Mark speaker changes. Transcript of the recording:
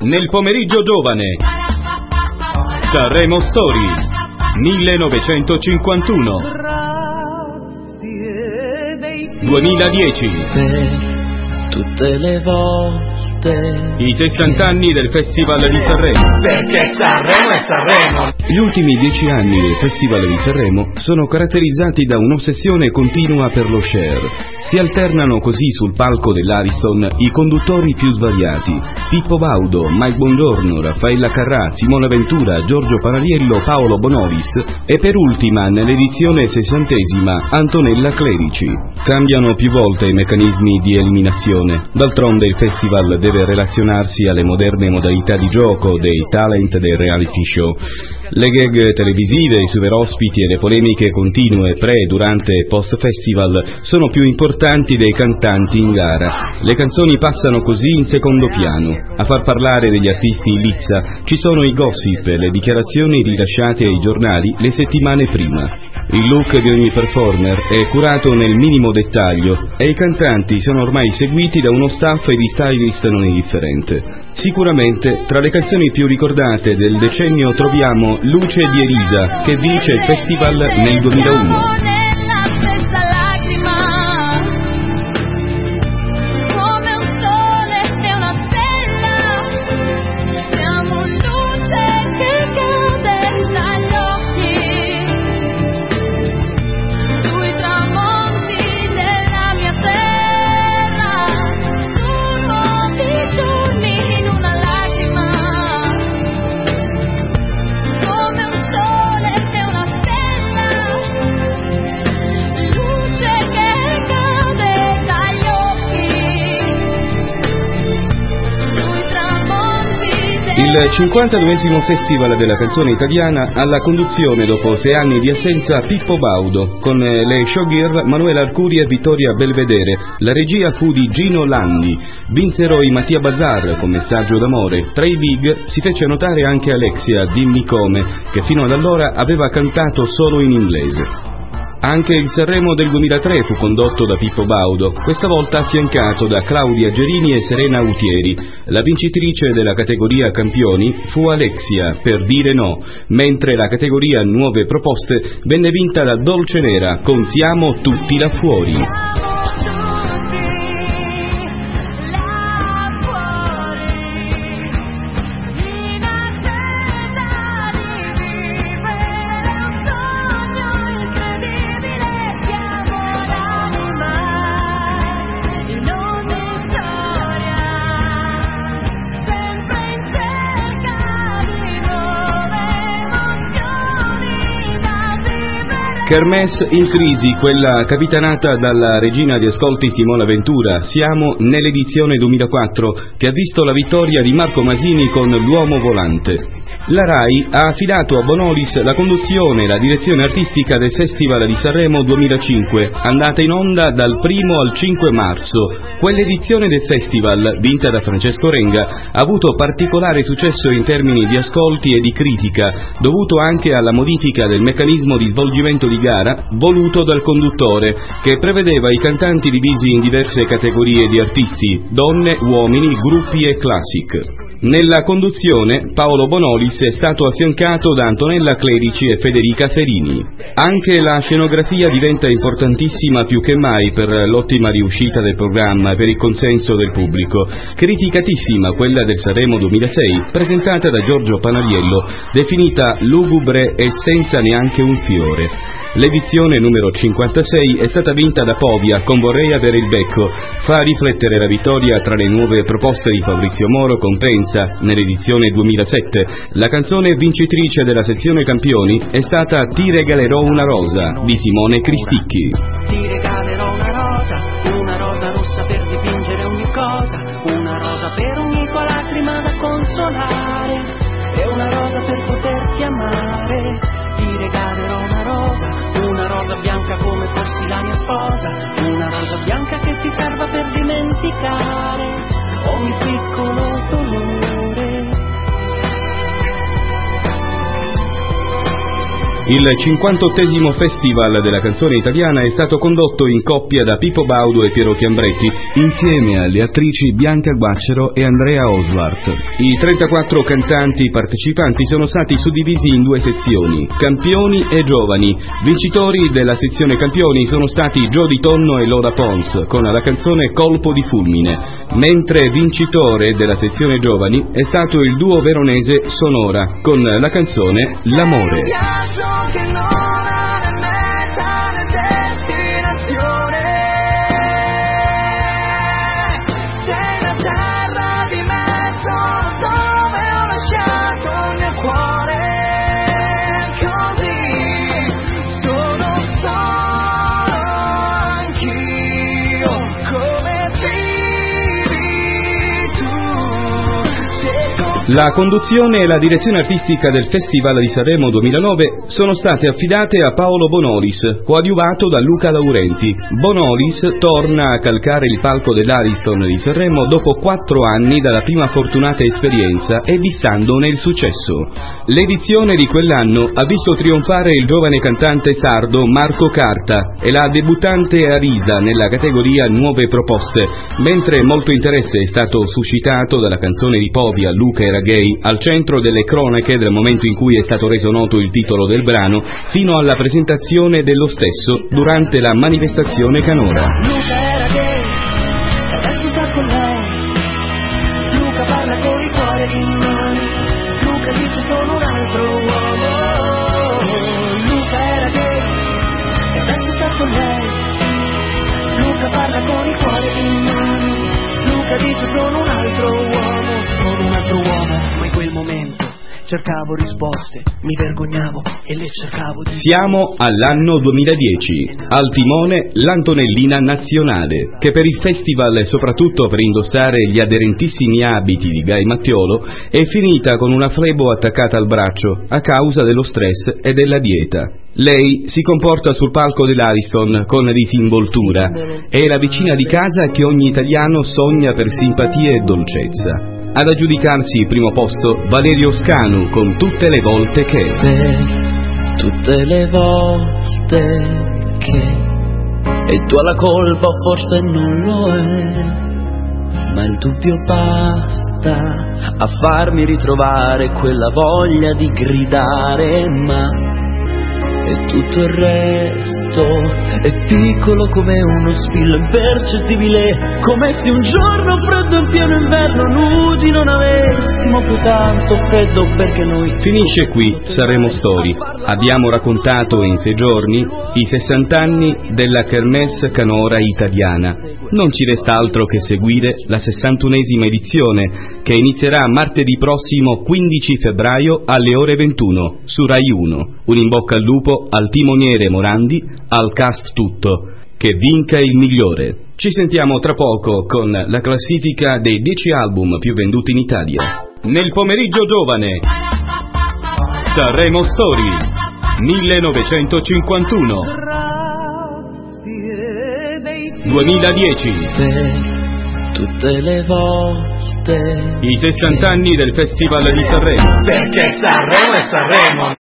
Speaker 1: nel pomeriggio giovane. Sanremo Story 1951 2010
Speaker 2: tutte le volte.
Speaker 1: I 60 anni del Festival di Sanremo.
Speaker 2: Perché Sanremo è Sanremo.
Speaker 1: Gli ultimi dieci anni del Festival di Sanremo sono caratterizzati da un'ossessione continua per lo share. Si alternano così sul palco dell'Ariston i conduttori più svariati. Pippo Baudo, Mike Buongiorno, Raffaella Carrà, Simona Ventura, Giorgio Panariello, Paolo Bonolis e per ultima, nell'edizione sessantesima, Antonella Clerici. Cambiano più volte i meccanismi di eliminazione. D'altronde il festival deve relazionarsi alle moderne modalità di gioco dei talent dei reality show. Le gag televisive, i super ospiti e le polemiche continue pre, durante e post festival sono più importanti dei cantanti in gara. Le canzoni passano così in secondo piano. A far parlare degli artisti in lizza ci sono i gossip le dichiarazioni rilasciate ai giornali le settimane prima. Il look di ogni performer è curato nel minimo dettaglio e i cantanti sono ormai seguiti da uno staff di stylist non indifferente. Sicuramente tra le canzoni più ricordate del decennio troviamo Luce di Elisa che vince il festival nel 2001. Il 52 Festival della canzone italiana alla conduzione dopo sei anni di assenza Pippo Baudo, con le showgirl Manuela Arcuri e Vittoria Belvedere. La regia fu di Gino Landi. Vinsero i Mattia Bazar con Messaggio d'amore. Tra i big si fece notare anche Alexia Dimmi come, che fino ad allora aveva cantato solo in inglese. Anche il Sanremo del 2003 fu condotto da Pippo Baudo, questa volta affiancato da Claudia Gerini e Serena Utieri. La vincitrice della categoria campioni fu Alexia, per dire no, mentre la categoria nuove proposte venne vinta da Dolce Nera con Siamo tutti là fuori. Kermesse in crisi, quella capitanata dalla regina di ascolti Simona Ventura. Siamo nell'edizione 2004 che ha visto la vittoria di Marco Masini con L'uomo volante. La RAI ha affidato a Bonolis la conduzione e la direzione artistica del Festival di Sanremo 2005, andata in onda dal 1 al 5 marzo. Quell'edizione del festival, vinta da Francesco Renga, ha avuto particolare successo in termini di ascolti e di critica, dovuto anche alla modifica del meccanismo di svolgimento di gara voluto dal conduttore, che prevedeva i cantanti divisi in diverse categorie di artisti, donne, uomini, gruppi e classic. Nella conduzione Paolo Bonolis è stato affiancato da Antonella Clerici e Federica Ferini. Anche la scenografia diventa importantissima più che mai per l'ottima riuscita del programma e per il consenso del pubblico. Criticatissima quella del Sanremo 2006, presentata da Giorgio Panariello, definita lugubre e senza neanche un fiore. L'edizione numero 56 è stata vinta da Povia con Vorrei avere il becco. Fa riflettere la vittoria tra le nuove proposte di Fabrizio Moro con Pensa nell'edizione 2007. La canzone vincitrice della sezione campioni è stata Ti regalerò una rosa di Simone Cristicchi.
Speaker 2: Ti regalerò una rosa, una rosa rossa per dipingere ogni cosa, una rosa per ogni tua lacrima da consolare, e una rosa per poterti amare. Ti regalerò una rosa, una rosa bianca come fossi la mia sposa, una rosa bianca che ti serva per dimenticare ogni piccolo dolore.
Speaker 1: Il 58 Festival della canzone italiana è stato condotto in coppia da Pippo Baudo e Piero Chiambretti, insieme alle attrici Bianca Guaccero e Andrea Oswart. I 34 cantanti partecipanti sono stati suddivisi in due sezioni, campioni e giovani. Vincitori della sezione campioni sono stati Jody Tonno e Lola Pons, con la canzone Colpo di fulmine, mentre vincitore della sezione giovani è stato il duo veronese Sonora, con la canzone L'amore.
Speaker 2: Che non La
Speaker 1: conduzione e la direzione artistica del Festival di Sanremo 2009 sono state affidate a Paolo Bonolis, coadiuvato da Luca Laurenti. Bonolis torna a calcare il palco dell'Ariston di Sanremo dopo quattro anni dalla prima fortunata esperienza e vissandone il successo. L'edizione di quell'anno ha visto trionfare il giovane cantante sardo Marco Carta e la debuttante Arisa nella categoria Nuove Proposte, mentre molto interesse è stato suscitato dalla canzone di Povia Luca era gay al centro delle cronache dal momento in cui è stato reso noto il titolo del brano fino alla presentazione dello stesso durante la manifestazione canora.
Speaker 2: Cercavo risposte, mi vergognavo e le cercavo di
Speaker 1: Siamo all'anno 2010, al timone l'Antonellina Nazionale, che per il festival e soprattutto per indossare gli aderentissimi abiti di Gai Mattiolo è finita con una flebo attaccata al braccio a causa dello stress e della dieta. Lei si comporta sul palco dell'Ariston con disinvoltura, è la vicina di casa che ogni italiano sogna per simpatia e dolcezza. Ad aggiudicarsi il primo posto Valerio Scanu con tutte le volte che...
Speaker 3: tutte le volte che. E tu la colpa forse non lo è ma il dubbio basta a farmi ritrovare quella voglia di gridare ma e tutto il resto è piccolo come uno spillo impercettibile come se un giorno freddo in pieno inverno nudi non avessimo più tanto freddo perché noi
Speaker 1: Finisce qui Saremo Story. Abbiamo raccontato in sei giorni i 60 anni della Kermesse Canora italiana. Non ci resta altro che seguire la 61esima edizione che inizierà martedì prossimo 15 febbraio alle ore 21 su Rai 1. Un in bocca al lupo al timoniere Morandi, al cast tutto. Che vinca il migliore. Ci sentiamo tra poco con la classifica dei 10 album più venduti in Italia. Nel pomeriggio giovane Sanremo Story 1951
Speaker 2: grazie dei
Speaker 1: 2010
Speaker 3: per tutte le volte.
Speaker 1: I 60 anni del Festival di Sanremo.
Speaker 4: Perché Sanremo è Sanremo